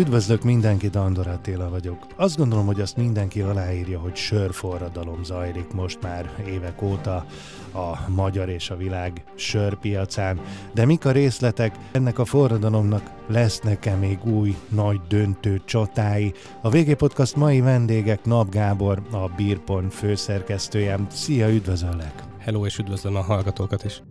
Üdvözlök mindenkit, Andor Attila vagyok. Azt gondolom, hogy azt mindenki aláírja, hogy sörforradalom zajlik most már évek óta a magyar és a világ sörpiacán. De mik a részletek? Ennek a forradalomnak lesznek-e még új nagy döntő csatái? A VG Podcast mai vendégek Nap Gábor, a Beerpon főszerkesztője. Szia, üdvözöllek! Hello, és üdvözlöm a hallgatókat is!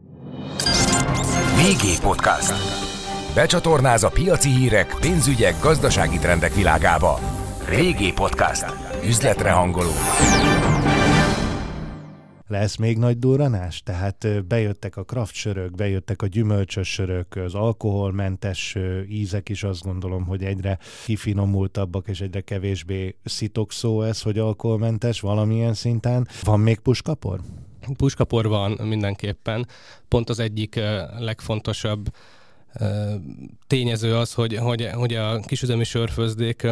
VG Podcast. Becsatornáz a piaci hírek, pénzügyek, gazdasági trendek világába. VG Podcast. Üzletre hangoló. Lesz még nagy durranás? Tehát bejöttek a craft sörök, bejöttek a gyümölcsös sörök, az alkoholmentes ízek is azt gondolom, hogy egyre kifinomultabbak és egyre kevésbé szitokszó ez, hogy alkoholmentes valamilyen szinten. Van még puskapor? Puskapor van mindenképpen. Pont az egyik legfontosabb tényező az, hogy, hogy, hogy a kisüzemi sörfőzdék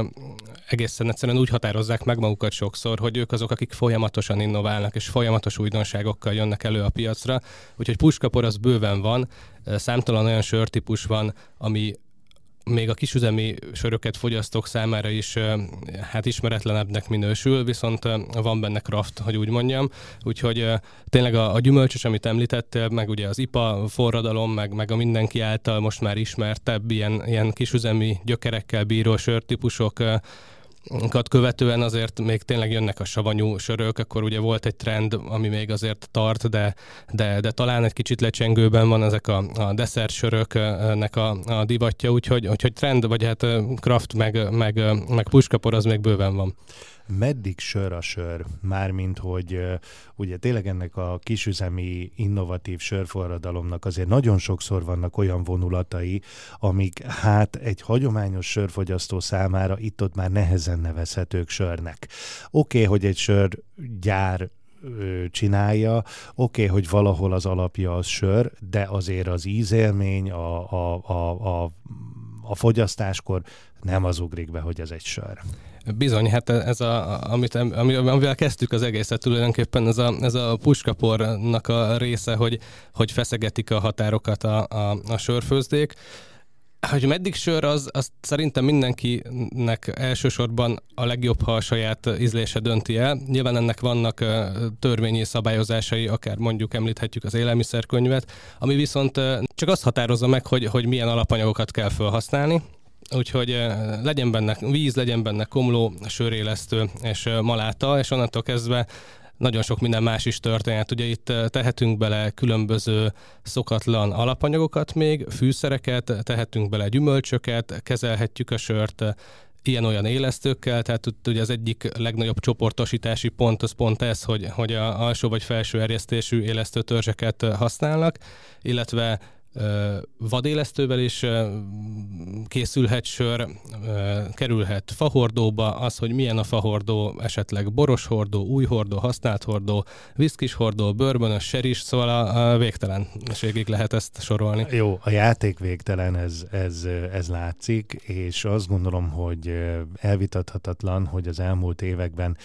egészen egyszerűen úgy határozzák meg magukat sokszor, hogy ők azok, akik folyamatosan innoválnak, és folyamatos újdonságokkal jönnek elő a piacra. Úgyhogy puskapor az bőven van, számtalan olyan sörtípus van, ami még a kisüzemi söröket fogyasztók számára is hát ismeretlenebbnek minősül, viszont van benne craft, hogy úgy mondjam. Úgyhogy tényleg a, a gyümölcsös, amit említettél, meg ugye az IPA forradalom, meg, meg a mindenki által most már ismertebb ilyen, ilyen kisüzemi gyökerekkel bíró sörtípusok követően azért még tényleg jönnek a savanyú sörök, akkor ugye volt egy trend, ami még azért tart, de, de, de talán egy kicsit lecsengőben van ezek a, a desszert söröknek a, a divatja, úgyhogy, úgyhogy trend, vagy hát craft meg, meg, meg puskapor az még bőven van. Meddig sör a sör, mármint hogy ugye tényleg ennek a kisüzemi innovatív sörforradalomnak azért nagyon sokszor vannak olyan vonulatai, amik hát egy hagyományos sörfogyasztó számára itt-ott már nehezen nevezhetők sörnek. Oké, okay, hogy egy sörgyár ö, csinálja. Oké, okay, hogy valahol az alapja az sör, de azért az ízélmény a, a, a, a, a fogyasztáskor nem az ugrik be, hogy ez egy sör. Bizony, hát ez a, amit, ami, amivel kezdtük az egészet tulajdonképpen, ez a, ez a puskapornak a része, hogy, hogy feszegetik a határokat a, a, a sörfőzdék. Hogy meddig sör, az, az szerintem mindenkinek elsősorban a legjobb, ha a saját ízlése dönti el. Nyilván ennek vannak törvényi szabályozásai, akár mondjuk említhetjük az élelmiszerkönyvet, ami viszont csak azt határozza meg, hogy, hogy milyen alapanyagokat kell felhasználni. Úgyhogy eh, legyen benne víz, legyen benne komló, sörélesztő és eh, maláta, és onnantól kezdve nagyon sok minden más is történhet. Ugye itt eh, tehetünk bele különböző szokatlan alapanyagokat még, fűszereket, tehetünk bele gyümölcsöket, kezelhetjük a sört ilyen-olyan élesztőkkel, tehát ugye az egyik legnagyobb csoportosítási pont az pont ez, hogy, hogy a alsó vagy felső erjesztésű élesztőtörzseket használnak, illetve vadélesztővel is készülhet sör, kerülhet fahordóba, az, hogy milyen a fahordó, esetleg boros hordó, új hordó, használt hordó, viszkis hordó, bőrbönös, seris, szóval a, a végtelenségig lehet ezt sorolni. Jó, a játék végtelen, ez, ez, ez látszik, és azt gondolom, hogy elvitathatatlan, hogy az elmúlt években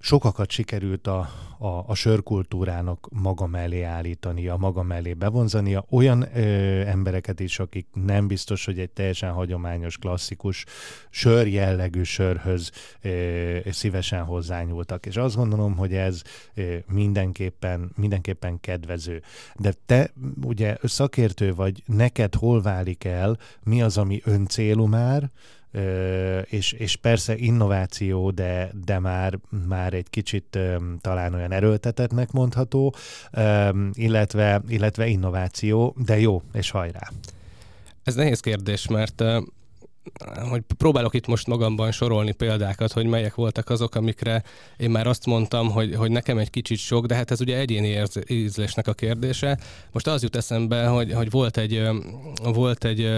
sokakat sikerült a, a, a sörkultúrának maga mellé állítani, a maga mellé bevonzania, olyan ö, embereket is, akik nem biztos, hogy egy teljesen hagyományos, klasszikus sör jellegű sörhöz ö, szívesen hozzányúltak. És azt gondolom, hogy ez ö, mindenképpen, mindenképpen kedvező. De te ugye szakértő vagy, neked hol válik el, mi az, ami öncélú már, és, és persze innováció, de, de már, már egy kicsit talán olyan erőltetetnek mondható, illetve, illetve innováció, de jó, és hajrá. Ez nehéz kérdés, mert hogy próbálok itt most magamban sorolni példákat, hogy melyek voltak azok, amikre én már azt mondtam, hogy, hogy nekem egy kicsit sok, de hát ez ugye egyéni érz, ízlésnek a kérdése. Most az jut eszembe, hogy, hogy volt egy, volt egy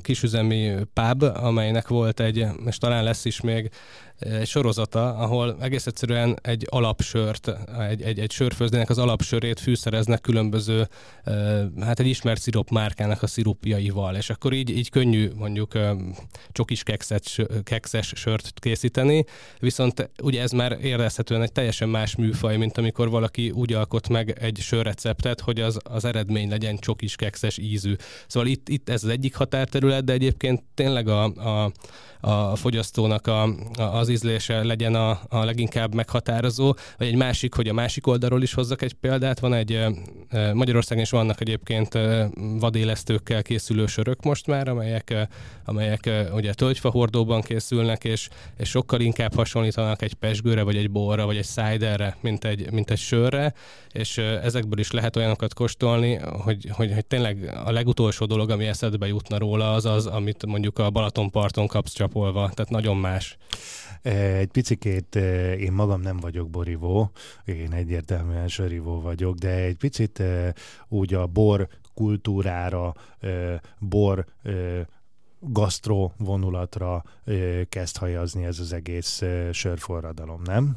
kisüzemi pub, amelynek volt egy, és talán lesz is még egy sorozata, ahol egész egyszerűen egy alapsört, egy, egy, egy sörfőzdének az alapsörét fűszereznek különböző, hát egy ismert szirup márkának a szirupjaival, és akkor így, így könnyű mondjuk csokis kekszes, kekszes sört készíteni, viszont ugye ez már érezhetően egy teljesen más műfaj, mint amikor valaki úgy alkot meg egy sörreceptet, hogy az, az eredmény legyen csokis kekszes ízű. Szóval itt, itt ez az egyik határterület, de egyébként tényleg a, a a fogyasztónak a, a, az ízlése legyen a, a leginkább meghatározó, vagy egy másik, hogy a másik oldalról is hozzak egy példát. Van egy, Magyarországon is vannak egyébként vadélesztőkkel készülő sörök most már, amelyek, amelyek ugye tölgyfahordóban készülnek, és, és sokkal inkább hasonlítanak egy pesgőre, vagy egy borra, vagy egy ciderre, mint egy, mint egy sörre, és ezekből is lehet olyanokat kóstolni, hogy, hogy, hogy tényleg a legutolsó dolog, ami eszedbe jutna róla, az az, amit mondjuk a Balatonparton kapsz csak csapolva, tehát nagyon más. Egy picikét én magam nem vagyok borivó, én egyértelműen sörivó vagyok, de egy picit úgy a bor kultúrára, bor gasztro vonulatra kezd hajazni ez az egész sörforradalom, nem?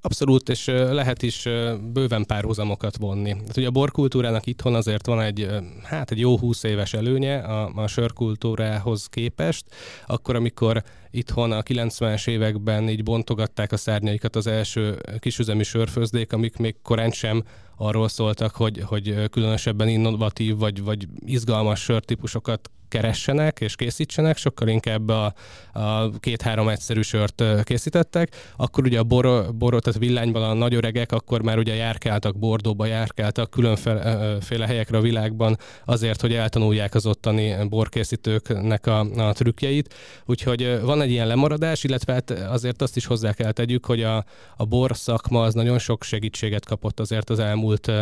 Abszolút, és lehet is bőven párhuzamokat vonni. Tehát ugye a borkultúrának itthon azért van egy, hát egy jó húsz éves előnye a, a sörkultúrához képest, akkor, amikor itthon a 90-es években így bontogatták a szárnyaikat az első kisüzemi sörfőzdék, amik még korán sem arról szóltak, hogy, hogy különösebben innovatív vagy, vagy izgalmas sörtípusokat keressenek és készítsenek, sokkal inkább a, a két-három egyszerű sört készítettek. Akkor ugye a bor, bor tehát villányban a nagy öregek akkor már ugye járkáltak Bordóba, járkáltak különféle helyekre a világban azért, hogy eltanulják az ottani borkészítőknek a, a trükkjeit. Úgyhogy van egy ilyen lemaradás, illetve hát azért azt is hozzá kell tegyük, hogy a, a bor szakma az nagyon sok segítséget kapott azért az elmúlt,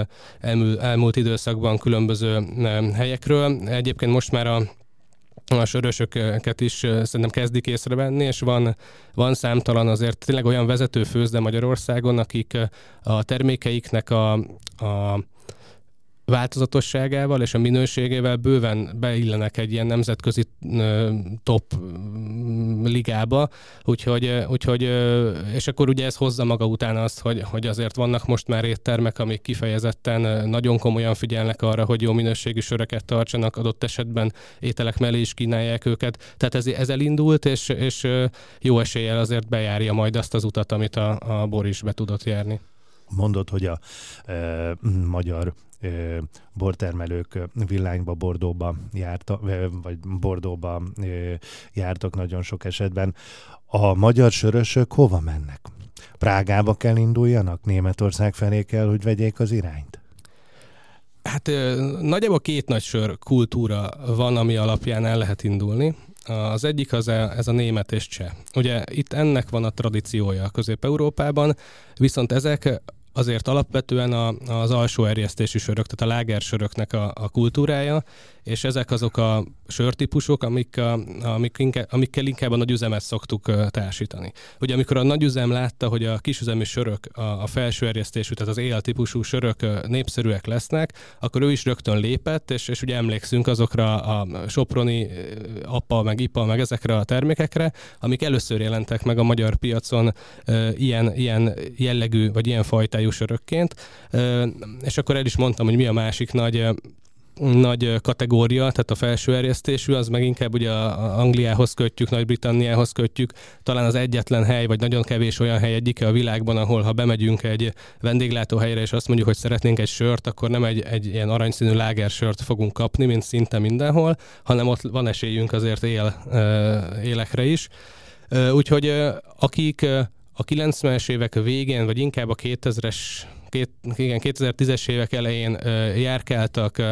elmúlt, elmúlt időszakban különböző helyekről. Egyébként most már a a sörösöket is szerintem kezdik észrevenni, és van, van számtalan azért tényleg olyan vezető főzde Magyarországon, akik a termékeiknek a, a változatosságával és a minőségével bőven beillenek egy ilyen nemzetközi top ligába, úgyhogy, úgyhogy és akkor ugye ez hozza maga után azt, hogy, hogy azért vannak most már éttermek, amik kifejezetten nagyon komolyan figyelnek arra, hogy jó minőségű söreket tartsanak, adott esetben ételek mellé is kínálják őket. Tehát ez, ez elindult, és, és jó eséllyel azért bejárja majd azt az utat, amit a, a Bor is be tudott járni. Mondod, hogy a e, magyar bortermelők villányba, Bordóba jártak, vagy Bordóba jártak nagyon sok esetben. A magyar sörösök hova mennek? Prágába kell induljanak? Németország felé kell, hogy vegyék az irányt? Hát nagyjából két nagy sör kultúra van, ami alapján el lehet indulni. Az egyik az a, ez a német és cseh. Ugye itt ennek van a tradíciója Közép-Európában, viszont ezek azért alapvetően a, az alsó erjesztésű sörök, tehát a lágersöröknek a, a kultúrája, és ezek azok a sörtípusok, amik amik inkább, amikkel inkább a nagyüzemet szoktuk társítani. Ugye amikor a nagyüzem látta, hogy a kisüzemi sörök, a, a felső erjesztésű, tehát az él típusú sörök népszerűek lesznek, akkor ő is rögtön lépett, és, és ugye emlékszünk azokra a soproni apa, meg ipa, meg ezekre a termékekre, amik először jelentek meg a magyar piacon e, ilyen, ilyen jellegű, vagy ilyen fajtájú sörökként. E, és akkor el is mondtam, hogy mi a másik nagy nagy kategória, tehát a felső erjesztésű, az meg inkább ugye a Angliához kötjük, Nagy-Britanniához kötjük, talán az egyetlen hely, vagy nagyon kevés olyan hely egyike a világban, ahol ha bemegyünk egy vendéglátóhelyre, és azt mondjuk, hogy szeretnénk egy sört, akkor nem egy, egy ilyen aranyszínű lágersört fogunk kapni, mint szinte mindenhol, hanem ott van esélyünk azért él, élekre is. Úgyhogy akik a 90-es évek végén, vagy inkább a 2000-es két, igen, 2010-es évek elején járkáltak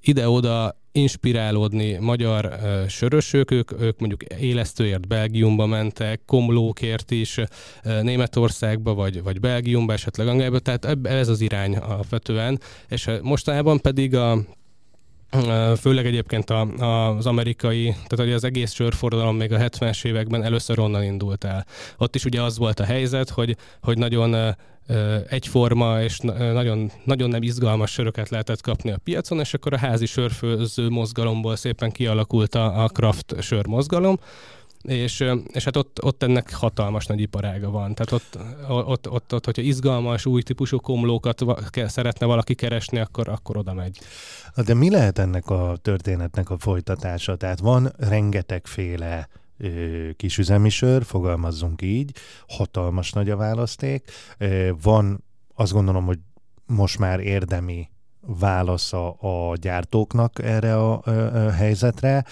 ide-oda inspirálódni magyar uh, sörösök, ők, ők mondjuk élesztőért Belgiumba mentek, komlókért is Németországba, vagy, vagy Belgiumba, esetleg Angliába, tehát ez az irány alapvetően, és mostanában pedig a főleg egyébként a, a, az amerikai, tehát hogy az egész sörforradalom még a 70-es években először onnan indult el. Ott is ugye az volt a helyzet, hogy, hogy nagyon egyforma és nagyon, nagyon nem izgalmas söröket lehetett kapni a piacon, és akkor a házi sörfőző mozgalomból szépen kialakult a, a craft sör mozgalom, és, és hát ott, ott ennek hatalmas nagy iparága van. Tehát ott, ott, ott, ott hogyha izgalmas, új típusú komlókat szeretne valaki keresni, akkor, akkor oda megy. De mi lehet ennek a történetnek a folytatása? Tehát van rengetegféle kisüzemi sör, fogalmazzunk így, hatalmas nagy a választék. Van azt gondolom, hogy most már érdemi válasza a gyártóknak erre a, a, a helyzetre.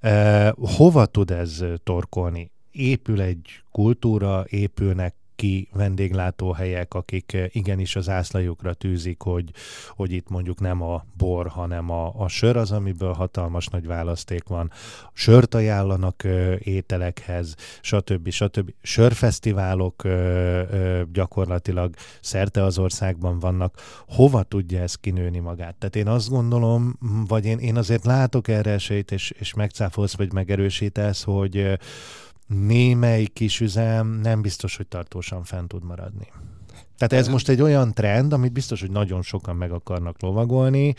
E, hova tud ez torkolni? Épül egy kultúra, épülnek ki vendéglátóhelyek, akik eh, igenis az ászlajukra tűzik, hogy, hogy itt mondjuk nem a bor, hanem a, a sör az, amiből hatalmas nagy választék van. Sört ajánlanak eh, ételekhez, stb. stb. Sörfesztiválok ö, gyakorlatilag szerte az országban vannak. Hova tudja ez kinőni magát? Tehát én azt gondolom, vagy én, én azért látok erre esélyt, és, és megcáfolsz, vagy megerősítesz, hogy némely kisüzem nem biztos, hogy tartósan fent tud maradni. Tehát ez most egy olyan trend, amit biztos, hogy nagyon sokan meg akarnak lovagolni,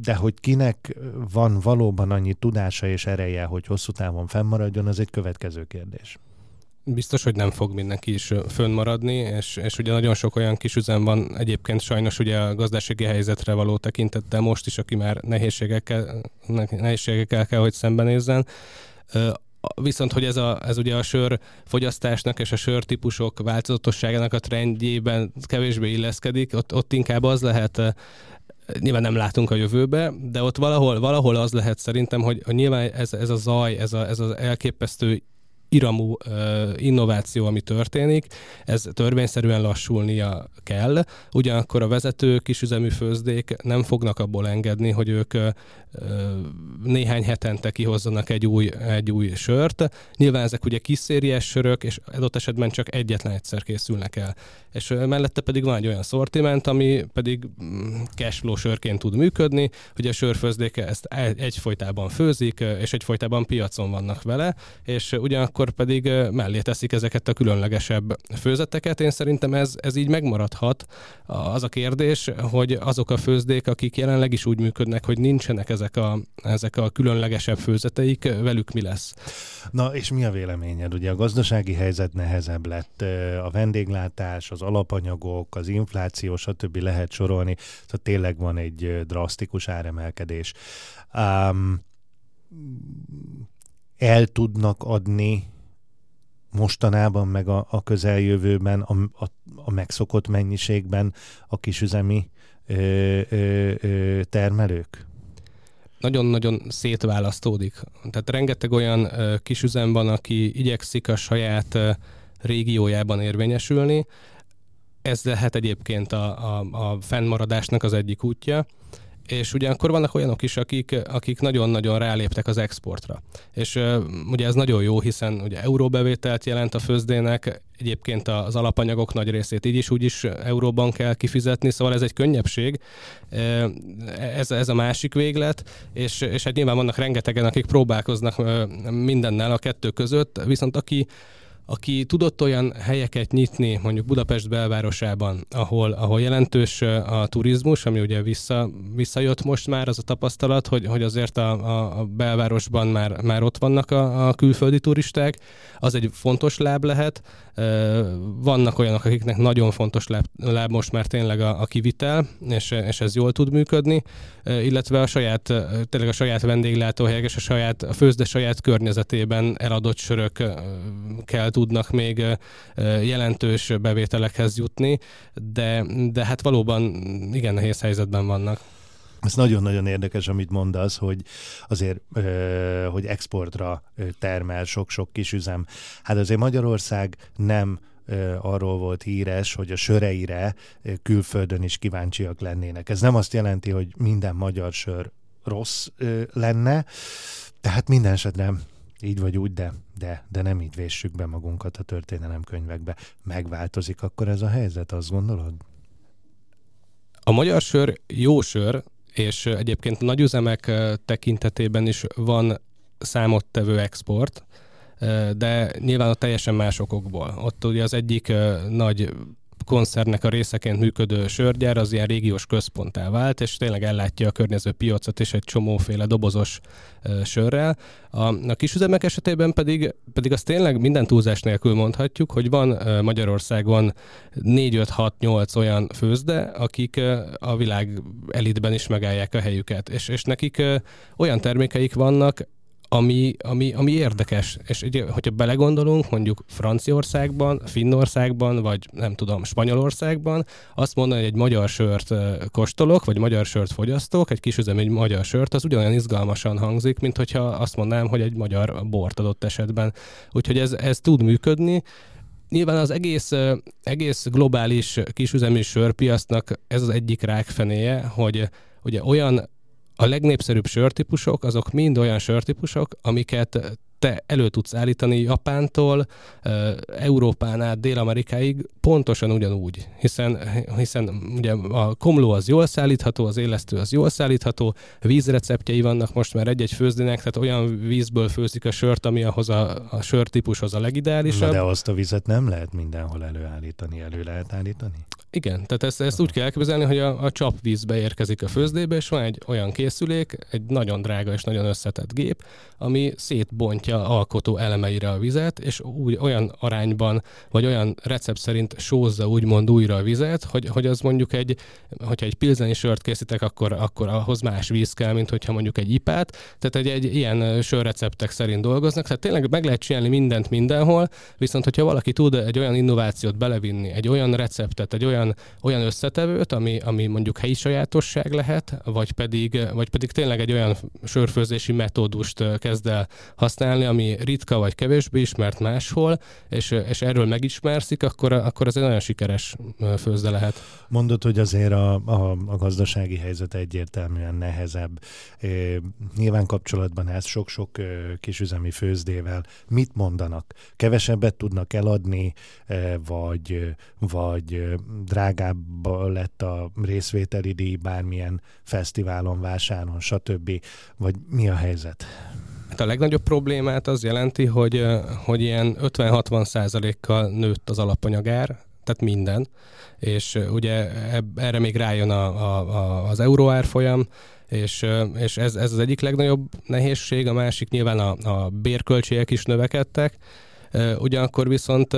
de hogy kinek van valóban annyi tudása és ereje, hogy hosszú távon fennmaradjon, az egy következő kérdés. Biztos, hogy nem fog mindenki is fönnmaradni, és, és ugye nagyon sok olyan kis üzem van egyébként sajnos ugye a gazdasági helyzetre való tekintettel most is, aki már nehézségekkel, nehézségekkel kell, hogy szembenézzen viszont hogy ez, a, ez ugye a sör fogyasztásnak és a sör típusok változatosságának a trendjében kevésbé illeszkedik, ott, ott inkább az lehet nyilván nem látunk a jövőbe, de ott valahol, valahol az lehet szerintem, hogy, hogy nyilván ez, ez a zaj, ez, a, ez az elképesztő iramú innováció, ami történik, ez törvényszerűen lassulnia kell. Ugyanakkor a vezető kisüzemű főzdék nem fognak abból engedni, hogy ők néhány hetente kihozzanak egy új, egy új sört. Nyilván ezek ugye kiszériás sörök, és adott esetben csak egyetlen egyszer készülnek el. És mellette pedig van egy olyan szortiment, ami pedig mm, cashflow sörként tud működni, hogy a sörfőzdéke ezt egyfolytában főzik, és egyfolytában piacon vannak vele, és ugyanakkor pedig mellé teszik ezeket a különlegesebb főzeteket. Én szerintem ez, ez így megmaradhat. Az a kérdés, hogy azok a főzdék, akik jelenleg is úgy működnek, hogy nincsenek ezek ezek a, ezek a különlegesebb főzeteik, velük mi lesz? Na, és mi a véleményed? Ugye a gazdasági helyzet nehezebb lett, a vendéglátás, az alapanyagok, az infláció, stb. lehet sorolni, tehát tényleg van egy drasztikus áremelkedés. Um, el tudnak adni mostanában, meg a, a közeljövőben, a, a, a megszokott mennyiségben a kisüzemi ö, ö, ö, termelők? Nagyon-nagyon szétválasztódik. Tehát rengeteg olyan kisüzem van, aki igyekszik a saját régiójában érvényesülni. Ez lehet egyébként a, a, a fennmaradásnak az egyik útja és ugyanakkor vannak olyanok is, akik, akik nagyon-nagyon ráléptek az exportra. És ugye ez nagyon jó, hiszen ugye euróbevételt jelent a főzdének, egyébként az alapanyagok nagy részét így is úgy is euróban kell kifizetni, szóval ez egy könnyebbség. Ez, ez a másik véglet, és, és hát nyilván vannak rengetegen, akik próbálkoznak mindennel a kettő között, viszont aki aki tudott olyan helyeket nyitni, mondjuk Budapest belvárosában, ahol, ahol jelentős a turizmus, ami ugye vissza, visszajött most már az a tapasztalat, hogy, hogy azért a, a, belvárosban már, már ott vannak a, a külföldi turisták, az egy fontos láb lehet. Vannak olyanok, akiknek nagyon fontos láb, láb most már tényleg a, a kivitel, és, és ez jól tud működni, illetve a saját, tényleg a saját vendéglátóhelyek és a saját, a főzde saját környezetében eladott sörök kell tudnak még jelentős bevételekhez jutni, de, de hát valóban igen nehéz helyzetben vannak. Ez nagyon-nagyon érdekes, amit mondasz, hogy azért, hogy exportra termel sok-sok kis üzem. Hát azért Magyarország nem arról volt híres, hogy a söreire külföldön is kíváncsiak lennének. Ez nem azt jelenti, hogy minden magyar sör rossz lenne, tehát minden esetre így vagy úgy, de, de, de nem így véssük be magunkat a történelemkönyvekbe. Megváltozik akkor ez a helyzet, azt gondolod? A magyar sör jó sör, és egyébként nagyüzemek tekintetében is van számottevő export, de nyilván a teljesen más okokból. Ott ugye az egyik nagy koncernek a részeként működő sörgyár az ilyen régiós központtá vált, és tényleg ellátja a környező piacot is egy csomóféle dobozos sörrel. A, a kisüzemek esetében pedig, pedig azt tényleg minden túlzás nélkül mondhatjuk, hogy van Magyarországon 4-5-6-8 olyan főzde, akik a világ elitben is megállják a helyüket, és, és nekik olyan termékeik vannak, ami, ami, ami érdekes. És ugye, hogyha belegondolunk, mondjuk Franciaországban, Finnországban, vagy nem tudom, Spanyolországban, azt mondani, hogy egy magyar sört kóstolok, vagy magyar sört fogyasztok, egy kisüzem egy magyar sört, az ugyanolyan izgalmasan hangzik, mint hogyha azt mondanám, hogy egy magyar bort adott esetben. Úgyhogy ez, ez tud működni. Nyilván az egész, egész globális kisüzemi sörpiasznak ez az egyik rákfenéje, hogy ugye olyan a legnépszerűbb sörtípusok, azok mind olyan sörtípusok, amiket te elő tudsz állítani Japántól, Európán át Dél-Amerikáig pontosan ugyanúgy, hiszen, hiszen ugye a komló az jól szállítható, az élesztő az jól szállítható, vízreceptjei vannak most már egy-egy főzdének, tehát olyan vízből főzik a sört, ami ahhoz a, a sörtípushoz a legideálisabb. Na de azt a vizet nem lehet mindenhol előállítani, elő lehet állítani? Igen, tehát ezt, ezt úgy kell elképzelni, hogy a, a csapvízbe érkezik a főzdébe, és van egy olyan készülék, egy nagyon drága és nagyon összetett gép, ami szétbontja alkotó elemeire a vizet, és úgy olyan arányban, vagy olyan recept szerint sózza úgymond újra a vizet, hogy, hogy az mondjuk egy, hogyha egy pilzeni sört készítek, akkor, akkor ahhoz más víz kell, mint hogyha mondjuk egy ipát. Tehát egy, egy ilyen sörreceptek szerint dolgoznak. Tehát tényleg meg lehet csinálni mindent mindenhol, viszont hogyha valaki tud egy olyan innovációt belevinni, egy olyan receptet, egy olyan, olyan összetevőt, ami, ami mondjuk helyi sajátosság lehet, vagy pedig, vagy pedig tényleg egy olyan sörfőzési metódust kezd el használni, ami ritka vagy kevésbé ismert máshol, és, és erről megismerszik, akkor, akkor ez egy nagyon sikeres főzde lehet. Mondod, hogy azért a, a, a gazdasági helyzet egyértelműen nehezebb. É, nyilván kapcsolatban ez sok-sok kisüzemi főzdével. Mit mondanak? Kevesebbet tudnak eladni, vagy, vagy drágább lett a részvételi díj bármilyen fesztiválon, vásáron, stb. Vagy mi a helyzet? A legnagyobb problémát az jelenti, hogy, hogy ilyen 50-60 százalékkal nőtt az alapanyagár, tehát minden, és ugye erre még rájön a, a, a, az euróárfolyam, és, és ez, ez az egyik legnagyobb nehézség, a másik nyilván a, a bérköltségek is növekedtek, ugyanakkor viszont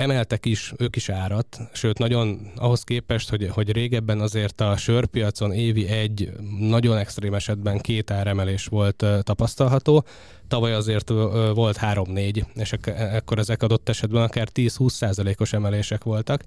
emeltek is ők is árat, sőt nagyon ahhoz képest, hogy, hogy régebben azért a sörpiacon évi egy, nagyon extrém esetben két áremelés volt tapasztalható, tavaly azért volt három-négy, és ekkor ezek adott esetben akár 10-20 százalékos emelések voltak.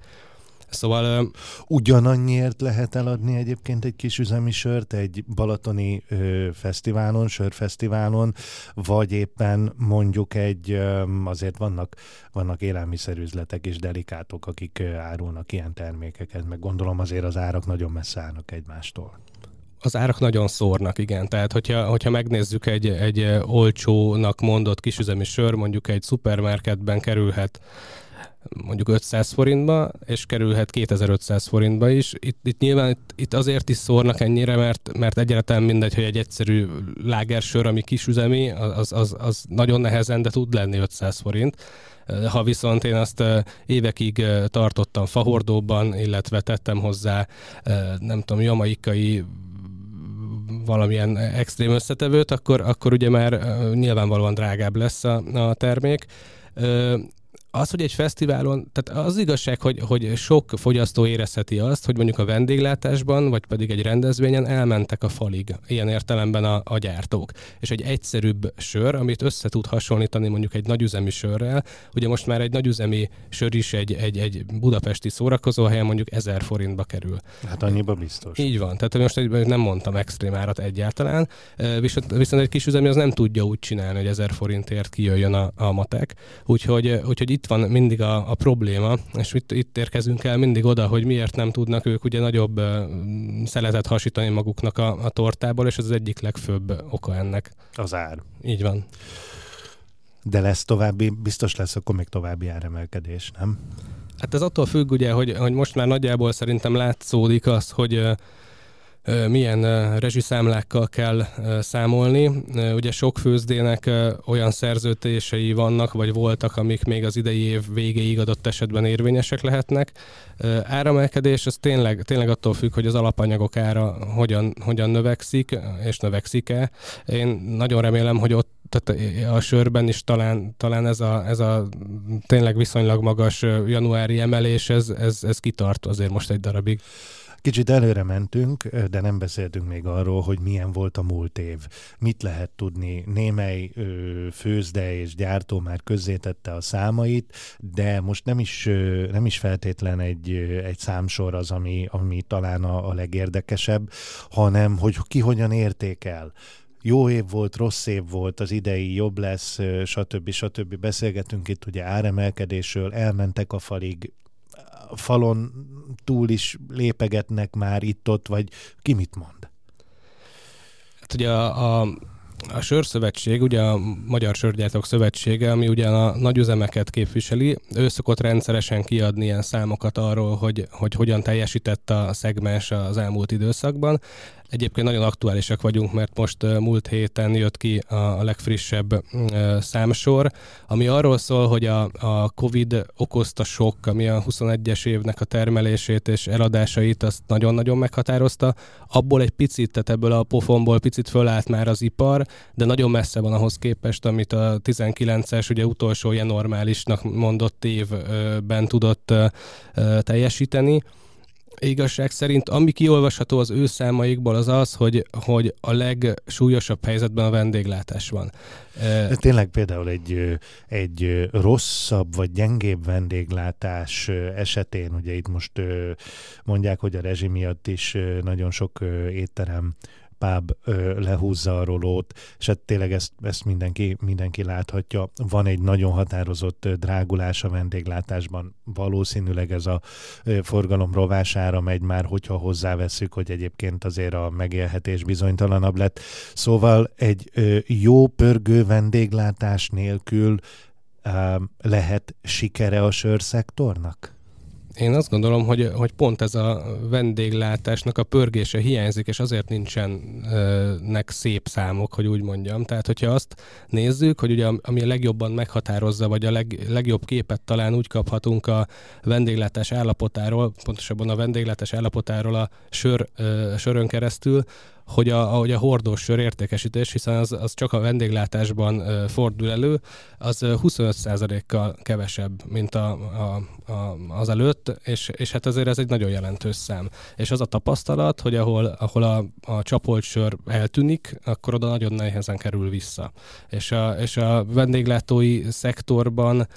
Szóval... Ugyanannyiért lehet eladni egyébként egy kis üzemi sört egy balatoni ö, fesztiválon, sörfesztiválon, vagy éppen mondjuk egy, ö, azért vannak, vannak élelmiszerüzletek és delikátok, akik ö, árulnak ilyen termékeket, meg gondolom azért az árak nagyon messze állnak egymástól az árak nagyon szórnak, igen. Tehát, hogyha, hogyha megnézzük egy, egy olcsónak mondott kisüzemi sör, mondjuk egy szupermarketben kerülhet mondjuk 500 forintba, és kerülhet 2500 forintba is. Itt, itt nyilván itt, itt azért is szórnak ennyire, mert, mert egyáltalán mindegy, hogy egy egyszerű lágersör, ami kisüzemi, az, az, az nagyon nehezen, de tud lenni 500 forint. Ha viszont én azt évekig tartottam fahordóban, illetve tettem hozzá, nem tudom, jamaikai valamilyen extrém összetevőt, akkor, akkor ugye már nyilvánvalóan drágább lesz a, a termék az, hogy egy fesztiválon, tehát az igazság, hogy, hogy sok fogyasztó érezheti azt, hogy mondjuk a vendéglátásban, vagy pedig egy rendezvényen elmentek a falig, ilyen értelemben a, a gyártók. És egy egyszerűbb sör, amit össze tud hasonlítani mondjuk egy nagyüzemi sörrel, ugye most már egy nagyüzemi sör is egy, egy, egy budapesti szórakozóhelyen mondjuk 1000 forintba kerül. Hát annyiba biztos. Így van, tehát most egy, nem mondtam extrém árat egyáltalán, viszont, viszont egy kis üzemi az nem tudja úgy csinálni, hogy 1000 forintért kijöjjön a, a matek. Úgyhogy, úgyhogy itt itt van mindig a, a probléma, és itt, itt érkezünk el mindig oda, hogy miért nem tudnak ők ugye nagyobb szeletet hasítani maguknak a, a tortából, és ez az egyik legfőbb oka ennek. Az ár. Így van. De lesz további, biztos lesz akkor még további áremelkedés, nem? Hát ez attól függ ugye, hogy, hogy most már nagyjából szerintem látszódik az, hogy milyen rezsiszámlákkal kell számolni. Ugye sok főzdének olyan szerződései vannak, vagy voltak, amik még az idei év végéig adott esetben érvényesek lehetnek. Áramelkedés az tényleg, tényleg attól függ, hogy az alapanyagok ára hogyan, hogyan növekszik, és növekszik-e. Én nagyon remélem, hogy ott tehát a sörben is talán, talán ez, a, ez a tényleg viszonylag magas januári emelés, ez, ez, ez kitart azért most egy darabig. Kicsit előre mentünk, de nem beszéltünk még arról, hogy milyen volt a múlt év. Mit lehet tudni? Némely ö, főzde és gyártó már közzétette a számait, de most nem is, ö, nem is feltétlen egy, egy számsor az, ami, ami talán a, a legérdekesebb, hanem hogy ki hogyan értékel jó év volt, rossz év volt, az idei jobb lesz, stb. stb. Beszélgetünk itt ugye áremelkedésről, elmentek a falig, falon túl is lépegetnek már itt-ott, vagy ki mit mond? Hát ugye a, a a Sörszövetség, ugye a Magyar Sörgyártók Szövetsége, ami ugye a nagyüzemeket képviseli, ő szokott rendszeresen kiadni ilyen számokat arról, hogy, hogy hogyan teljesített a szegmens az elmúlt időszakban. Egyébként nagyon aktuálisak vagyunk, mert most múlt héten jött ki a legfrissebb számsor, ami arról szól, hogy a, a COVID okozta sok, ami a 21-es évnek a termelését és eladásait azt nagyon-nagyon meghatározta. Abból egy picit, tehát ebből a pofonból picit fölállt már az ipar, de nagyon messze van ahhoz képest, amit a 19-es, ugye utolsó ilyen normálisnak mondott évben tudott teljesíteni igazság szerint, ami kiolvasható az ő számaikból, az az, hogy, hogy a legsúlyosabb helyzetben a vendéglátás van. De tényleg például egy, egy rosszabb vagy gyengébb vendéglátás esetén, ugye itt most mondják, hogy a rezsi miatt is nagyon sok étterem páb ö, lehúzza a rolót, és hát tényleg ezt, ezt mindenki, mindenki láthatja. Van egy nagyon határozott drágulás a vendéglátásban, valószínűleg ez a forgalom rovására megy már, hogyha hozzáveszünk, hogy egyébként azért a megélhetés bizonytalanabb lett. Szóval egy jó pörgő vendéglátás nélkül lehet sikere a sörszektornak? Én azt gondolom, hogy, hogy pont ez a vendéglátásnak a pörgése hiányzik, és azért nincsenek szép számok, hogy úgy mondjam. Tehát, hogyha azt nézzük, hogy ugye ami a legjobban meghatározza, vagy a leg, legjobb képet talán úgy kaphatunk a vendéglátás állapotáról, pontosabban a vendéglátás állapotáról a sör, sörön keresztül, hogy a, hogy a hordós sör értékesítés, hiszen az, az csak a vendéglátásban fordul elő, az uh, 25%-kal kevesebb, mint a, a, a, az előtt, és, és hát azért ez egy nagyon jelentős szám. És az a tapasztalat, hogy ahol, ahol a, a csapolt sör eltűnik, akkor oda nagyon nehezen kerül vissza. És a, és a vendéglátói szektorban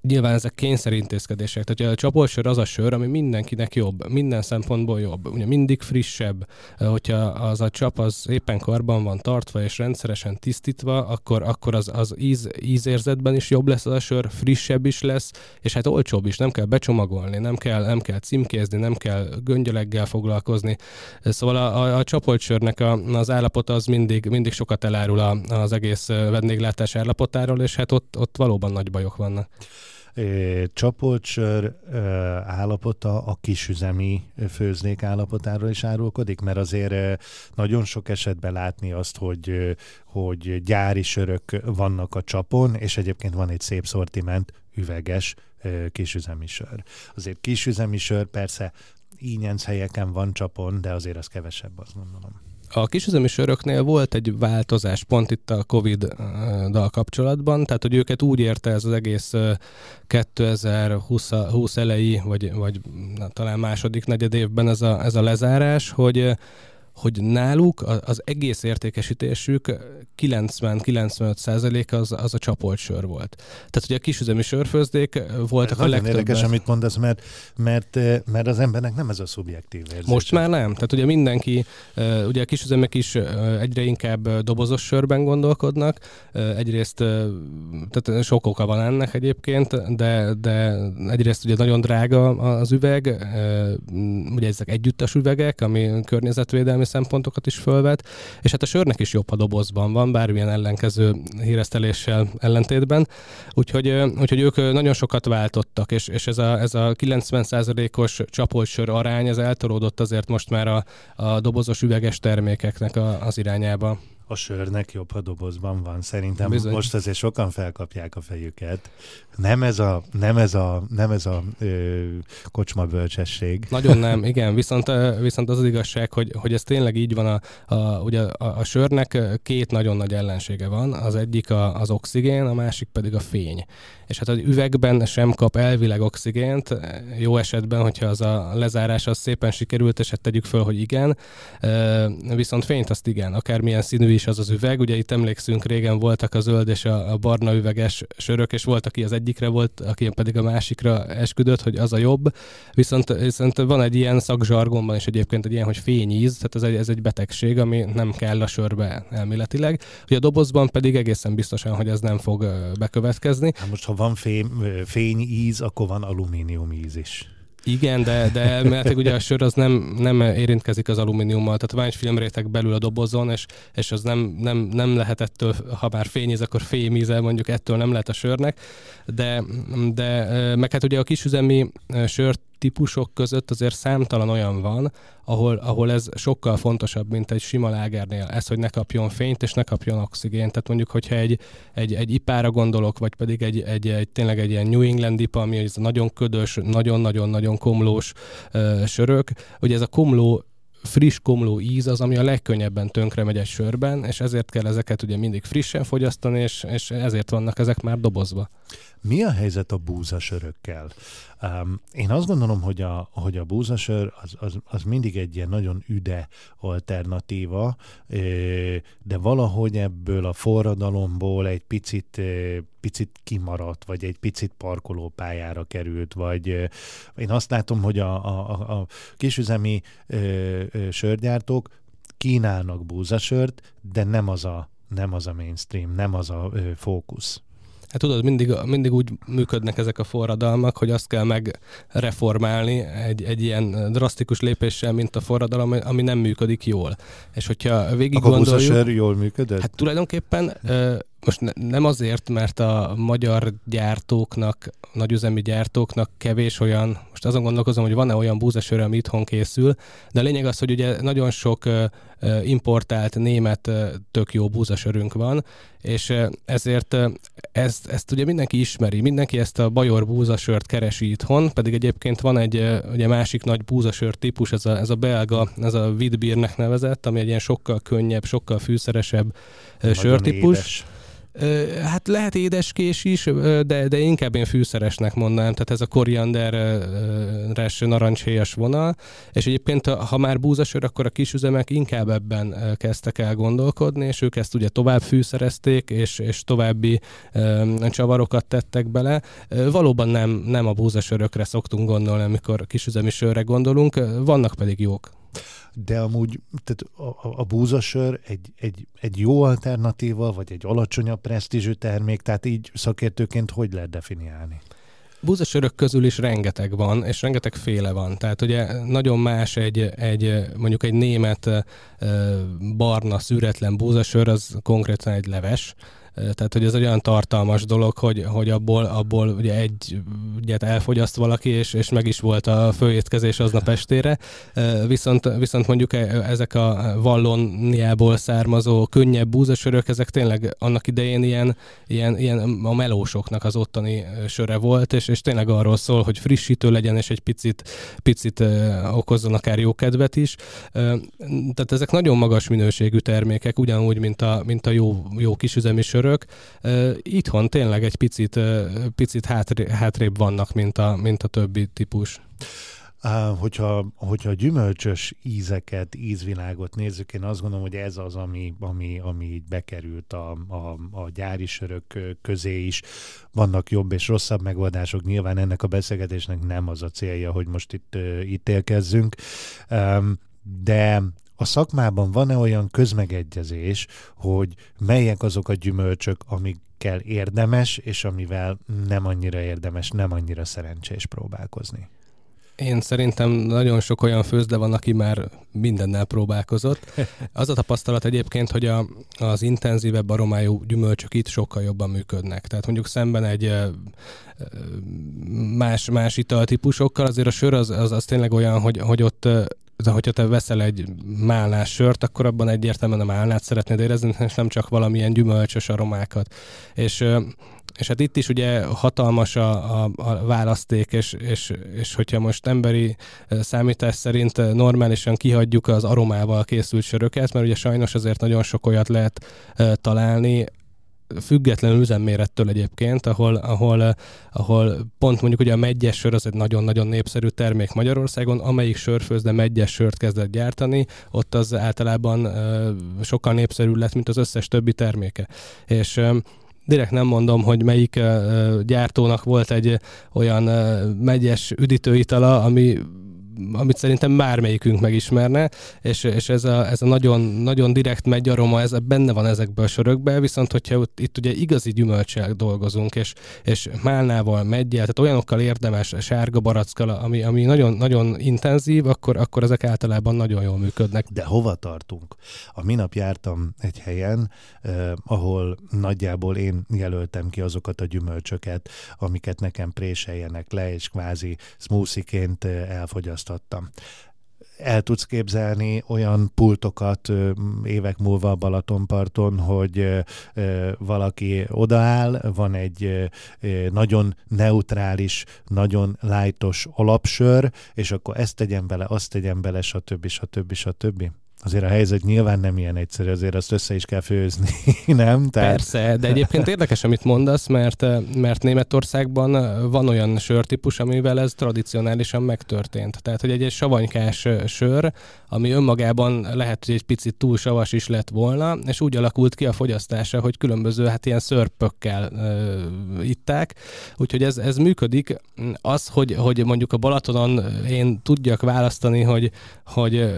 nyilván ezek kényszerintézkedések. Tehát a csapolsör az a sör, ami mindenkinek jobb, minden szempontból jobb. Ugye mindig frissebb, hogyha az a csap az éppen karban van tartva és rendszeresen tisztítva, akkor, akkor az, az íz, ízérzetben is jobb lesz az a sör, frissebb is lesz, és hát olcsóbb is, nem kell becsomagolni, nem kell, nem kell címkézni, nem kell göngyöleggel foglalkozni. Szóval a, a, a csapolt a, az állapota az mindig, mindig sokat elárul a, az egész vendéglátás állapotáról, és hát ott, ott valóban nagy bajok vannak csapoltsör állapota a kisüzemi főznék állapotáról is árulkodik, mert azért nagyon sok esetben látni azt, hogy, hogy gyári sörök vannak a csapon, és egyébként van egy szép szortiment, üveges kisüzemi sör. Azért kisüzemi sör persze ínyenc helyeken van csapon, de azért az kevesebb, azt gondolom. A kisüzemi söröknél volt egy változás pont itt a Covid-dal kapcsolatban, tehát hogy őket úgy érte ez az egész 2020 20 elejé, vagy, vagy na, talán második negyed évben ez a, ez a lezárás, hogy hogy náluk az egész értékesítésük 90-95 az, az a csapolt sör volt. Tehát ugye a kisüzemi sörfőzdék voltak ez a legtöbb. érdekes, amit mondasz, mert, mert, mert az embernek nem ez a szubjektív érzés. Most már nem. Tehát ugye mindenki, ugye a kisüzemek is egyre inkább dobozos sörben gondolkodnak. Egyrészt, tehát sok oka van ennek egyébként, de, de egyrészt ugye nagyon drága az üveg, ugye ezek együttes üvegek, ami környezetvédelmi szempontokat is fölvet, és hát a sörnek is jobb, ha dobozban van, bármilyen ellenkező híreszteléssel ellentétben. Úgyhogy, úgyhogy ők nagyon sokat váltottak, és, és ez a, ez a 90%-os csapolsör arány, ez eltolódott azért most már a, a dobozos üveges termékeknek a, az irányába a sörnek jobb, ha dobozban van. Szerintem Bizony. most azért sokan felkapják a fejüket. Nem ez a, nem ez a, nem ez a ö, kocsma bölcsesség. Nagyon nem, igen. Viszont, viszont az, az igazság, hogy, hogy ez tényleg így van. A, a, ugye a, a sörnek két nagyon nagy ellensége van. Az egyik a, az oxigén, a másik pedig a fény és hát az üvegben sem kap elvileg oxigént, jó esetben, hogyha az a lezárás az szépen sikerült, és hát tegyük föl, hogy igen, viszont fényt azt igen, akármilyen színű is az az üveg, ugye itt emlékszünk, régen voltak a zöld és a, barna üveges sörök, és volt, aki az egyikre volt, aki pedig a másikra esküdött, hogy az a jobb, viszont, viszont van egy ilyen szakzsargonban is egyébként egy ilyen, hogy fényíz, tehát ez egy, ez egy betegség, ami nem kell a sörbe elméletileg. Ugye a dobozban pedig egészen biztosan, hogy ez nem fog bekövetkezni. Hát most, ha van fém, fényíz, akkor van alumínium íz is. Igen, de, de mert ugye a sör az nem, nem érintkezik az alumíniummal, tehát van egy filmréteg belül a dobozon, és, és az nem, nem, nem lehet ettől, ha már fényíz, akkor fémíze, mondjuk ettől nem lehet a sörnek, de, de meg hát ugye a kisüzemi sört típusok között azért számtalan olyan van, ahol, ahol ez sokkal fontosabb, mint egy sima lágernél. Ez, hogy ne kapjon fényt és ne kapjon oxigént. Tehát mondjuk, hogyha egy, egy, egy ipára gondolok, vagy pedig egy, egy, egy, tényleg egy ilyen New England ipa, ami ez nagyon ködös, nagyon-nagyon-nagyon komlós ö, sörök, hogy ez a komló friss komló íz az, ami a legkönnyebben tönkre megy egy sörben, és ezért kell ezeket ugye mindig frissen fogyasztani, és, és ezért vannak ezek már dobozva. Mi a helyzet a búzasörökkel? Um, én azt gondolom, hogy a, hogy a búzasör az, az, az mindig egy ilyen nagyon üde alternatíva, de valahogy ebből a forradalomból egy picit, picit kimaradt, vagy egy picit parkolópályára került, vagy én azt látom, hogy a, a, a kisüzemi sörgyártók kínálnak búzasört, de nem az a, nem az a mainstream, nem az a fókusz. Hát tudod, mindig, mindig úgy működnek ezek a forradalmak, hogy azt kell megreformálni egy, egy ilyen drasztikus lépéssel, mint a forradalom, ami nem működik jól. És hogyha végig Akkor gondoljuk... Jól működött? Hát tulajdonképpen most ne, nem azért, mert a magyar gyártóknak, nagyüzemi gyártóknak kevés olyan, most azon gondolkozom, hogy van-e olyan búzasör, ami itthon készül, de a lényeg az, hogy ugye nagyon sok importált német tök jó búzasörünk van, és ezért ezt, ezt ugye mindenki ismeri, mindenki ezt a bajor búzasört keresi itthon, pedig egyébként van egy ugye másik nagy búzasör típus, ez a, ez a belga, ez a Widbiernek nevezett, ami egy ilyen sokkal könnyebb, sokkal fűszeresebb Nagyon sörtípus. Édes Hát lehet édeskés is, de, de inkább én fűszeresnek mondanám, tehát ez a korianderes narancshéjas vonal, és egyébként ha már búzasör, akkor a kisüzemek inkább ebben kezdtek el gondolkodni, és ők ezt ugye tovább fűszerezték, és, és további csavarokat tettek bele. Valóban nem, nem a búzasörökre szoktunk gondolni, amikor kisüzemi sörre gondolunk, vannak pedig jók de amúgy tehát a, a búzasör egy, egy, egy jó alternatíva, vagy egy alacsonyabb presztízsű termék, tehát így szakértőként hogy lehet definiálni? Búzasörök közül is rengeteg van, és rengeteg féle van. Tehát ugye nagyon más egy, egy mondjuk egy német barna, szüretlen búzasör, az konkrétan egy leves, tehát, hogy ez egy olyan tartalmas dolog, hogy, hogy abból, abból ugye egy ügyet elfogyaszt valaki, és, és meg is volt a főétkezés aznap estére. Viszont, viszont mondjuk e, ezek a Valloniából származó könnyebb búzasörök, ezek tényleg annak idején ilyen, ilyen, ilyen a melósoknak az ottani söre volt, és, és tényleg arról szól, hogy frissítő legyen, és egy picit, picit okozzon akár jó kedvet is. Tehát ezek nagyon magas minőségű termékek, ugyanúgy, mint a, mint a jó, jó kisüzemi sörök, sörök itthon tényleg egy picit, picit hátré, hátrébb vannak, mint a, mint a többi típus. Hogyha, hogyha gyümölcsös ízeket, ízvilágot nézzük, én azt gondolom, hogy ez az, ami, ami, ami így bekerült a, a, a gyári sörök közé is. Vannak jobb és rosszabb megoldások. Nyilván ennek a beszélgetésnek nem az a célja, hogy most itt uh, ítélkezzünk, de a szakmában van-e olyan közmegegyezés, hogy melyek azok a gyümölcsök, amikkel érdemes, és amivel nem annyira érdemes, nem annyira szerencsés próbálkozni? Én szerintem nagyon sok olyan főzde van, aki már mindennel próbálkozott. Az a tapasztalat egyébként, hogy a, az intenzívebb aromájú gyümölcsök itt sokkal jobban működnek. Tehát mondjuk szemben egy más, más italtípusokkal, azért a sör az, az, az tényleg olyan, hogy, hogy ott de hogyha te veszel egy málnás sört, akkor abban egyértelműen a málnát szeretnéd érezni, és nem csak valamilyen gyümölcsös aromákat. És és hát itt is ugye hatalmas a, a, a választék, és, és, és hogyha most emberi számítás szerint normálisan kihagyjuk az aromával készült söröket, mert ugye sajnos azért nagyon sok olyat lehet találni, függetlenül üzemmérettől egyébként, ahol, ahol, ahol pont mondjuk ugye a megyes sör az egy nagyon-nagyon népszerű termék Magyarországon, amelyik sörfőzde megyes sört kezdett gyártani, ott az általában sokkal népszerűbb lett, mint az összes többi terméke. És direkt nem mondom, hogy melyik gyártónak volt egy olyan uh, megyes üdítőitala, ami amit szerintem bármelyikünk megismerne, és, és ez, a, ez a nagyon, nagyon direkt meggyaroma, ez benne van ezekből a sörökben, viszont hogyha itt ugye igazi gyümölcsel dolgozunk, és, és málnával, meggyel, tehát olyanokkal érdemes, sárga barackkal, ami, ami nagyon, nagyon intenzív, akkor, akkor ezek általában nagyon jól működnek. De hova tartunk? A minap jártam egy helyen, eh, ahol nagyjából én jelöltem ki azokat a gyümölcsöket, amiket nekem préseljenek le, és kvázi smoothie-ként elfogyasztottam választottam el tudsz képzelni olyan pultokat évek múlva a Balatonparton, hogy valaki odaáll, van egy nagyon neutrális, nagyon lájtos alapsör, és akkor ezt tegyen bele, azt tegyen bele, stb. stb. stb. Azért a helyzet nyilván nem ilyen egyszerű, azért azt össze is kell főzni, nem? Tehát... Persze, de egyébként érdekes, amit mondasz, mert, mert Németországban van olyan sörtípus, amivel ez tradicionálisan megtörtént. Tehát, hogy egy, egy savanykás sör, ami önmagában lehet, hogy egy picit túl savas is lett volna, és úgy alakult ki a fogyasztása, hogy különböző, hát ilyen szörpökkel uh, itták, úgyhogy ez, ez működik. Az, hogy, hogy mondjuk a Balatonon én tudjak választani, hogy, hogy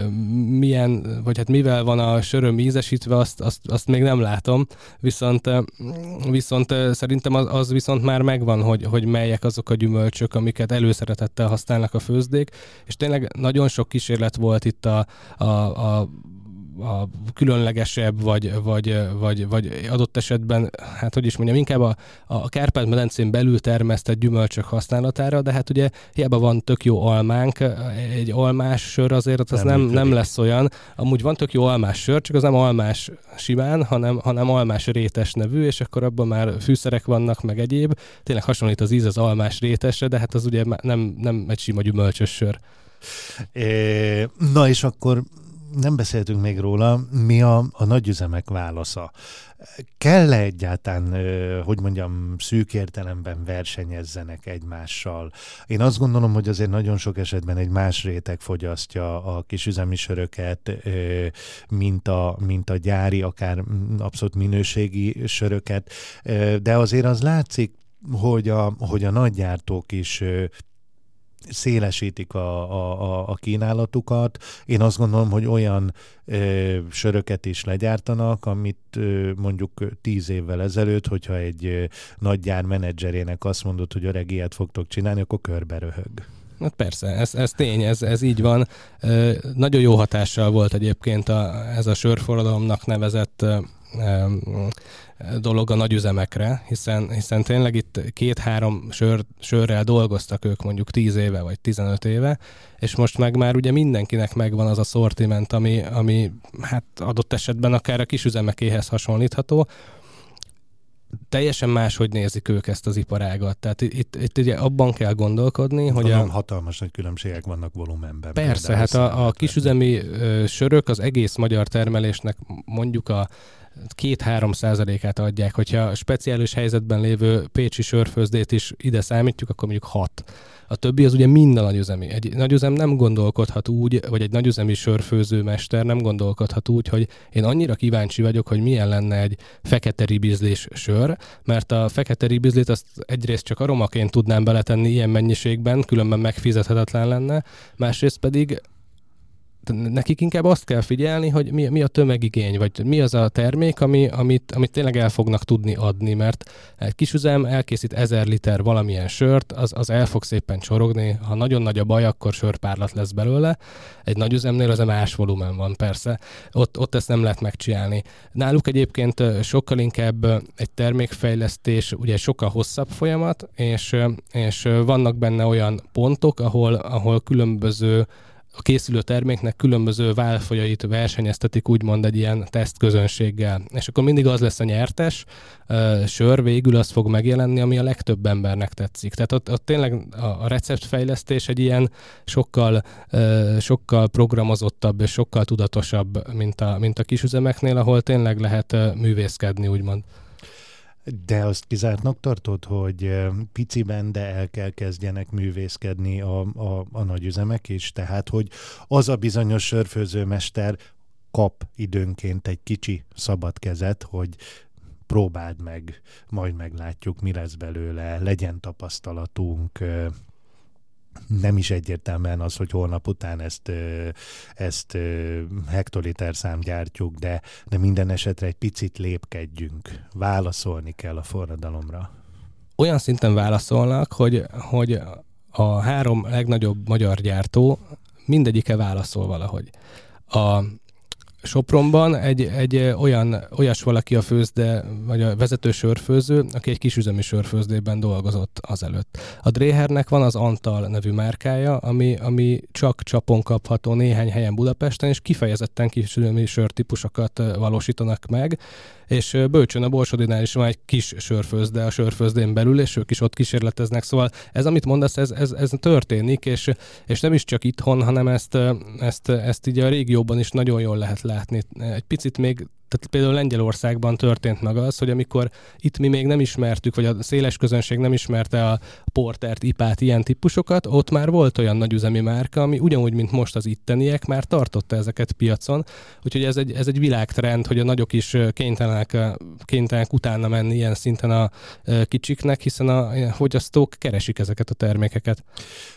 milyen vagy hát mivel van a söröm ízesítve, azt, azt, azt még nem látom, viszont, viszont szerintem az, az viszont már megvan, hogy, hogy melyek azok a gyümölcsök, amiket előszeretettel használnak a főzdék, és tényleg nagyon sok kísérlet volt itt a, a, a a különlegesebb, vagy, vagy, vagy, vagy adott esetben, hát hogy is mondjam, inkább a, a Kárpát-medencén belül termesztett gyümölcsök használatára, de hát ugye hiába van tök jó almánk, egy almás sör azért az nem, nem, nem lesz olyan. Amúgy van tök jó almás sör, csak az nem almás simán, hanem, hanem almás rétes nevű, és akkor abban már fűszerek vannak, meg egyéb. Tényleg hasonlít az íz az almás rétesre, de hát az ugye nem, nem egy sima gyümölcsös sör. É, na és akkor nem beszéltünk még róla, mi a, a nagyüzemek válasza. Kell-e egyáltalán, hogy mondjam, szűk értelemben versenyezzenek egymással? Én azt gondolom, hogy azért nagyon sok esetben egy más réteg fogyasztja a kisüzemi söröket, mint a, mint a gyári, akár abszolút minőségi söröket, de azért az látszik, hogy a, hogy a nagygyártók is szélesítik a, a, a kínálatukat. Én azt gondolom, hogy olyan ö, söröket is legyártanak, amit ö, mondjuk tíz évvel ezelőtt, hogyha egy ö, nagy gyár menedzserének azt mondott, hogy öreg ilyet fogtok csinálni, akkor körbe röhög. Hát persze, ez, ez tény, ez, ez így van. Ö, nagyon jó hatással volt egyébként a, ez a sörforradalomnak nevezett dolog a nagyüzemekre, hiszen, hiszen tényleg itt két-három sör, sörrel dolgoztak ők mondjuk 10 éve vagy 15 éve, és most meg már ugye mindenkinek megvan az a szortiment, ami, ami hát adott esetben akár a kisüzemekéhez hasonlítható, teljesen máshogy nézik ők ezt az iparágat. Tehát itt, itt, ugye abban kell gondolkodni, hogy a... hatalmas nagy különbségek vannak volumenben. Persze, hát a, a kisüzemi ö, sörök az egész magyar termelésnek mondjuk a két-három százalékát adják. Hogyha speciális helyzetben lévő pécsi sörfőzdét is ide számítjuk, akkor mondjuk hat. A többi az ugye mind nagyüzemi. Egy nagyüzem nem gondolkodhat úgy, vagy egy nagyüzemi sörfőzőmester nem gondolkodhat úgy, hogy én annyira kíváncsi vagyok, hogy milyen lenne egy fekete ribizlés sör, mert a fekete ribizlét azt egyrészt csak aromaként tudnám beletenni ilyen mennyiségben, különben megfizethetetlen lenne, másrészt pedig nekik inkább azt kell figyelni, hogy mi, mi a tömegigény, vagy mi az a termék, ami, amit, amit tényleg el fognak tudni adni, mert egy kisüzem elkészít ezer liter valamilyen sört, az, az el fog szépen csorogni, ha nagyon nagy a baj, akkor sörpárlat lesz belőle. Egy nagy üzemnél az a más volumen van persze, ott, ott ezt nem lehet megcsinálni. Náluk egyébként sokkal inkább egy termékfejlesztés, ugye sokkal hosszabb folyamat, és, és vannak benne olyan pontok, ahol, ahol különböző a készülő terméknek különböző válfajait versenyeztetik úgymond egy ilyen tesztközönséggel. És akkor mindig az lesz a nyertes, sör végül az fog megjelenni, ami a legtöbb embernek tetszik. Tehát ott, ott tényleg a, receptfejlesztés egy ilyen sokkal, sokkal programozottabb és sokkal tudatosabb, mint a, mint a kisüzemeknél, ahol tényleg lehet művészkedni, úgymond. De azt kizártnak tartod, hogy piciben, de el kell kezdjenek művészkedni a, a, a nagyüzemek is? Tehát, hogy az a bizonyos sörfőzőmester kap időnként egy kicsi szabad kezet, hogy próbáld meg, majd meglátjuk, mi lesz belőle, legyen tapasztalatunk, nem is egyértelműen az, hogy holnap után ezt, ezt hektoliter szám gyártjuk, de, de minden esetre egy picit lépkedjünk. Válaszolni kell a forradalomra. Olyan szinten válaszolnak, hogy, hogy a három legnagyobb magyar gyártó mindegyike válaszol valahogy. A Sopronban egy, egy olyan, olyas valaki a főzde, vagy a vezető sörfőző, aki egy kisüzemi sörfőzdében dolgozott azelőtt. A Dréhernek van az Antal nevű márkája, ami, ami csak csapon kapható néhány helyen Budapesten, és kifejezetten kisüzemi sörtípusokat valósítanak meg, és Bölcsön a Borsodinál is van egy kis sörfőzde a sörfőzdén belül, és ők is ott kísérleteznek, szóval ez, amit mondasz, ez, ez, ez történik, és, és nem is csak itthon, hanem ezt, ezt, ezt így a régióban is nagyon jól lehet látni. Egy picit még tehát például Lengyelországban történt meg az, hogy amikor itt mi még nem ismertük, vagy a széles közönség nem ismerte a portert, ipát, ilyen típusokat, ott már volt olyan nagyüzemi márka, ami ugyanúgy, mint most az itteniek, már tartotta ezeket piacon. Úgyhogy ez egy, ez egy világtrend, hogy a nagyok is kénytelenek, kénytelenek utána menni ilyen szinten a kicsiknek, hiszen a fogyasztók keresik ezeket a termékeket.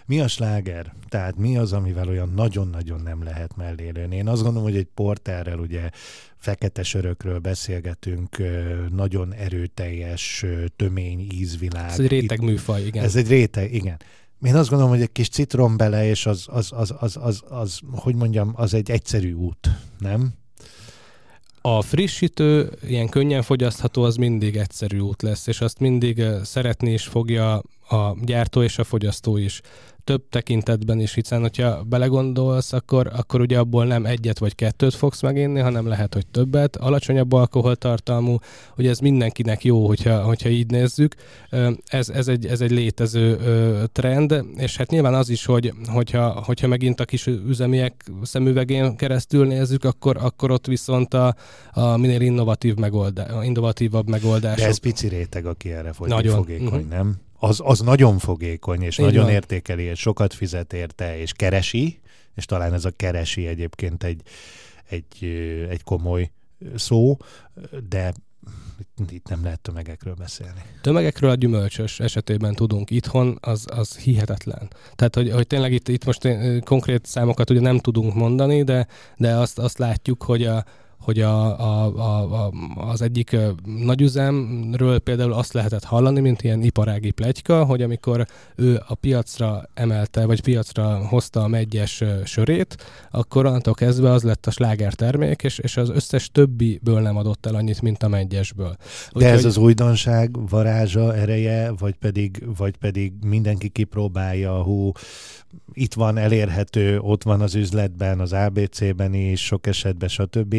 Mi a sláger? Tehát mi az, amivel olyan nagyon-nagyon nem lehet mellélőni? Én azt gondolom, hogy egy porterrel ugye fekete sörökről beszélgetünk, nagyon erőteljes, tömény ízvilág. Ez egy réteg műfaj, igen. Ez egy réteg, igen. Én azt gondolom, hogy egy kis citrom bele, és az, az, az, az, az, az, hogy mondjam, az egy egyszerű út, nem? A frissítő, ilyen könnyen fogyasztható, az mindig egyszerű út lesz, és azt mindig szeretni is fogja a gyártó és a fogyasztó is több tekintetben is, hiszen hogyha belegondolsz, akkor, akkor ugye abból nem egyet vagy kettőt fogsz meginni, hanem lehet, hogy többet, alacsonyabb alkoholtartalmú, hogy ez mindenkinek jó, hogyha, hogyha így nézzük. Ez, ez, egy, ez egy létező trend, és hát nyilván az is, hogy, hogyha, hogyha megint a kis üzemiek szemüvegén keresztül nézzük, akkor, akkor ott viszont a, a minél innovatív megoldás, innovatívabb megoldás. De ez pici réteg, aki erre Nagyon. fogékony, uh-huh. nem? Az, az nagyon fogékony, és Így nagyon van. értékeli, és sokat fizet érte, és keresi, és talán ez a keresi egyébként egy, egy, egy komoly szó, de itt nem lehet tömegekről beszélni. Tömegekről a gyümölcsös esetében tudunk. Itthon az, az hihetetlen. Tehát, hogy, hogy tényleg itt, itt most konkrét számokat ugye nem tudunk mondani, de, de azt, azt látjuk, hogy a, hogy a, a, a, a, az egyik nagyüzemről például azt lehetett hallani, mint ilyen iparági plegyka, hogy amikor ő a piacra emelte, vagy piacra hozta a megyes sörét, akkor onnantól kezdve az lett a sláger termék, és, és az összes többiből nem adott el annyit, mint a megyesből. Úgy, De ez hogy... az újdonság varázsa, ereje, vagy pedig, vagy pedig mindenki kipróbálja, hú, itt van elérhető, ott van az üzletben, az ABC-ben is, sok esetben, stb.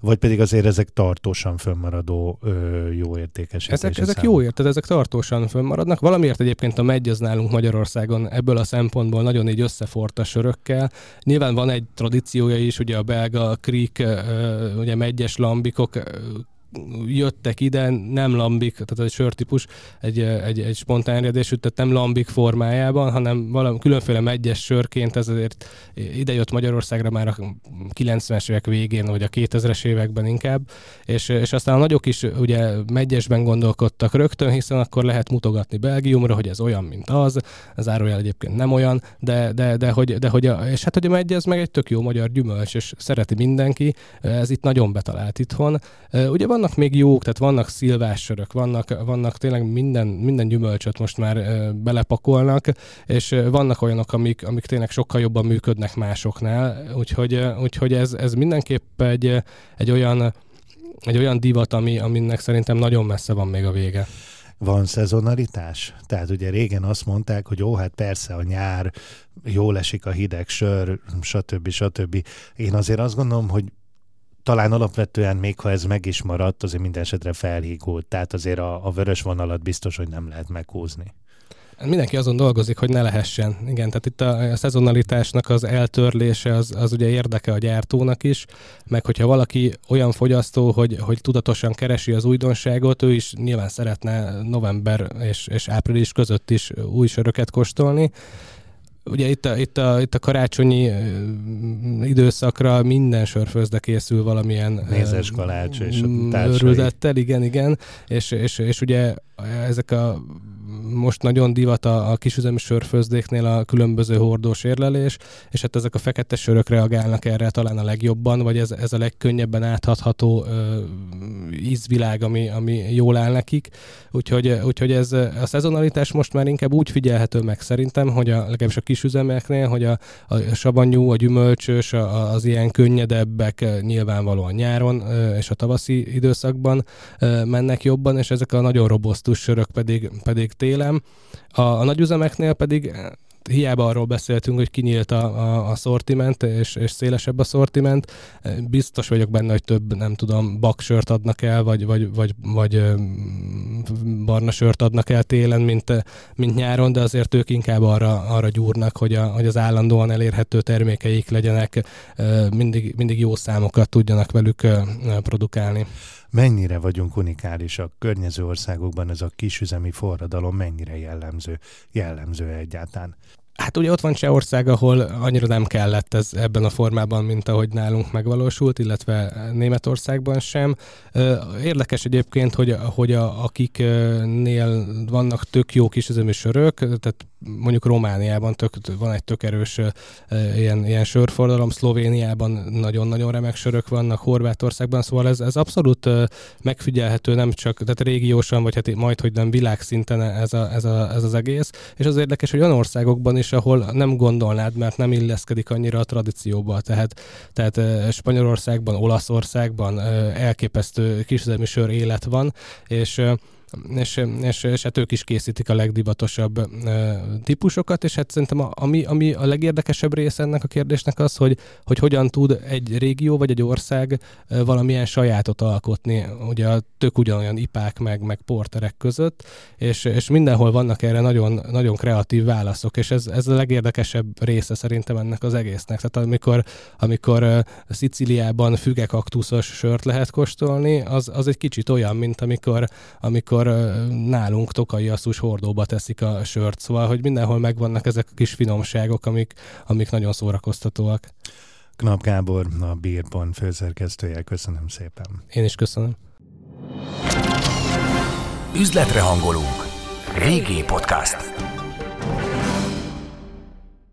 Vagy pedig azért ezek tartósan fönnmaradó ö, jó értékes. Ezek, ezek jó érted, ezek tartósan fönnmaradnak. Valamiért egyébként a megy az nálunk Magyarországon ebből a szempontból nagyon így összefort a sörökkel. Nyilván van egy tradíciója is, ugye a belga, a krik, ugye megyes lambikok jöttek ide, nem lambik, tehát egy sörtípus, egy, egy, egy spontán eredésű, tehát nem lambik formájában, hanem valami különféle megyes sörként, ezért ide jött Magyarországra már a 90-es évek végén, vagy a 2000-es években inkább, és, és aztán a nagyok is ugye megyesben gondolkodtak rögtön, hiszen akkor lehet mutogatni Belgiumra, hogy ez olyan, mint az, az árójel egyébként nem olyan, de, de, de, hogy, de hogy a, és hát hogy a megye ez meg egy tök jó magyar gyümölcs, és szereti mindenki, ez itt nagyon betalált itthon. Ugye vannak még jók, tehát vannak szilvás sörök, vannak, vannak tényleg minden, minden gyümölcsöt most már belepakolnak, és vannak olyanok, amik, amik tényleg sokkal jobban működnek másoknál, úgyhogy, úgyhogy ez, ez mindenképp egy, egy olyan egy olyan divat, ami, aminek szerintem nagyon messze van még a vége. Van szezonalitás? Tehát ugye régen azt mondták, hogy ó, hát persze a nyár, jól esik a hideg sör, stb. stb. Én azért azt gondolom, hogy talán alapvetően még ha ez meg is maradt, azért minden esetre felhígult. Tehát azért a, a vörös vonalat biztos, hogy nem lehet meghúzni. Mindenki azon dolgozik, hogy ne lehessen. Igen, tehát itt a, a szezonalitásnak az eltörlése az, az ugye érdeke a gyártónak is, meg hogyha valaki olyan fogyasztó, hogy, hogy tudatosan keresi az újdonságot, ő is nyilván szeretne november és, és április között is új söröket kóstolni, ugye itt a, itt a, itt a karácsonyi időszakra minden sörfőzde készül valamilyen Mézes kalács és a igen, igen, és, és, és ugye ezek a most nagyon divat a, a kisüzemi sörfőzdéknél a különböző hordós érlelés, és hát ezek a fekete sörök reagálnak erre talán a legjobban, vagy ez, ez a legkönnyebben áthatható ö, ízvilág, ami, ami jól áll nekik. Úgyhogy, úgyhogy ez a szezonalitás most már inkább úgy figyelhető meg szerintem, hogy a, legalábbis a kisüzemeknél, hogy a, a savanyú, a gyümölcsös, a, az ilyen könnyedebbek nyilvánvalóan nyáron és a tavaszi időszakban mennek jobban, és ezek a nagyon robosztus sörök pedig, pedig télen. A, a nagyüzemeknél pedig hiába arról beszéltünk, hogy kinyílt a, a, a szortiment, és, és szélesebb a szortiment. Biztos vagyok benne, hogy több, nem tudom, baksört adnak el, vagy, vagy, vagy, vagy barna sört adnak el télen, mint, mint nyáron, de azért ők inkább arra, arra gyúrnak, hogy, a, hogy az állandóan elérhető termékeik legyenek, mindig, mindig jó számokat tudjanak velük produkálni mennyire vagyunk unikálisak. Környező országokban ez a kisüzemi forradalom mennyire jellemző, jellemző egyáltalán. Hát ugye ott van Csehország, ahol annyira nem kellett ez ebben a formában, mint ahogy nálunk megvalósult, illetve Németországban sem. Érdekes egyébként, hogy, hogy a, akiknél vannak tök jó kisüzemű sörök, tehát mondjuk Romániában tök, van egy tök erős ilyen, ilyen sörfordalom, Szlovéniában nagyon-nagyon remek sörök vannak, Horvátországban, szóval ez, ez abszolút megfigyelhető, nem csak, tehát régiósan, vagy hát majd, hogy nem világszinten ez, a, ez, a, ez az egész. És az érdekes, hogy olyan országokban is, ahol nem gondolnád, mert nem illeszkedik annyira a tradícióba, tehát, tehát Spanyolországban, Olaszországban elképesztő kisüzemű sör élet van, és és, és, és hát ők is készítik a legdivatosabb típusokat, és hát szerintem a, ami, ami a legérdekesebb része ennek a kérdésnek az, hogy, hogy hogyan tud egy régió vagy egy ország valamilyen sajátot alkotni, ugye a tök ugyanolyan ipák meg, meg porterek között, és, és mindenhol vannak erre nagyon, nagyon kreatív válaszok, és ez, ez a legérdekesebb része szerintem ennek az egésznek. Tehát amikor, amikor Sziciliában fügekaktuszos sört lehet kóstolni, az, az egy kicsit olyan, mint amikor, amikor amikor nálunk tokai asszus hordóba teszik a sört, szóval, hogy mindenhol megvannak ezek a kis finomságok, amik, amik nagyon szórakoztatóak. Knap Gábor, a Bírpont főszerkesztője, köszönöm szépen. Én is köszönöm. Üzletre hangolunk. Régi podcast.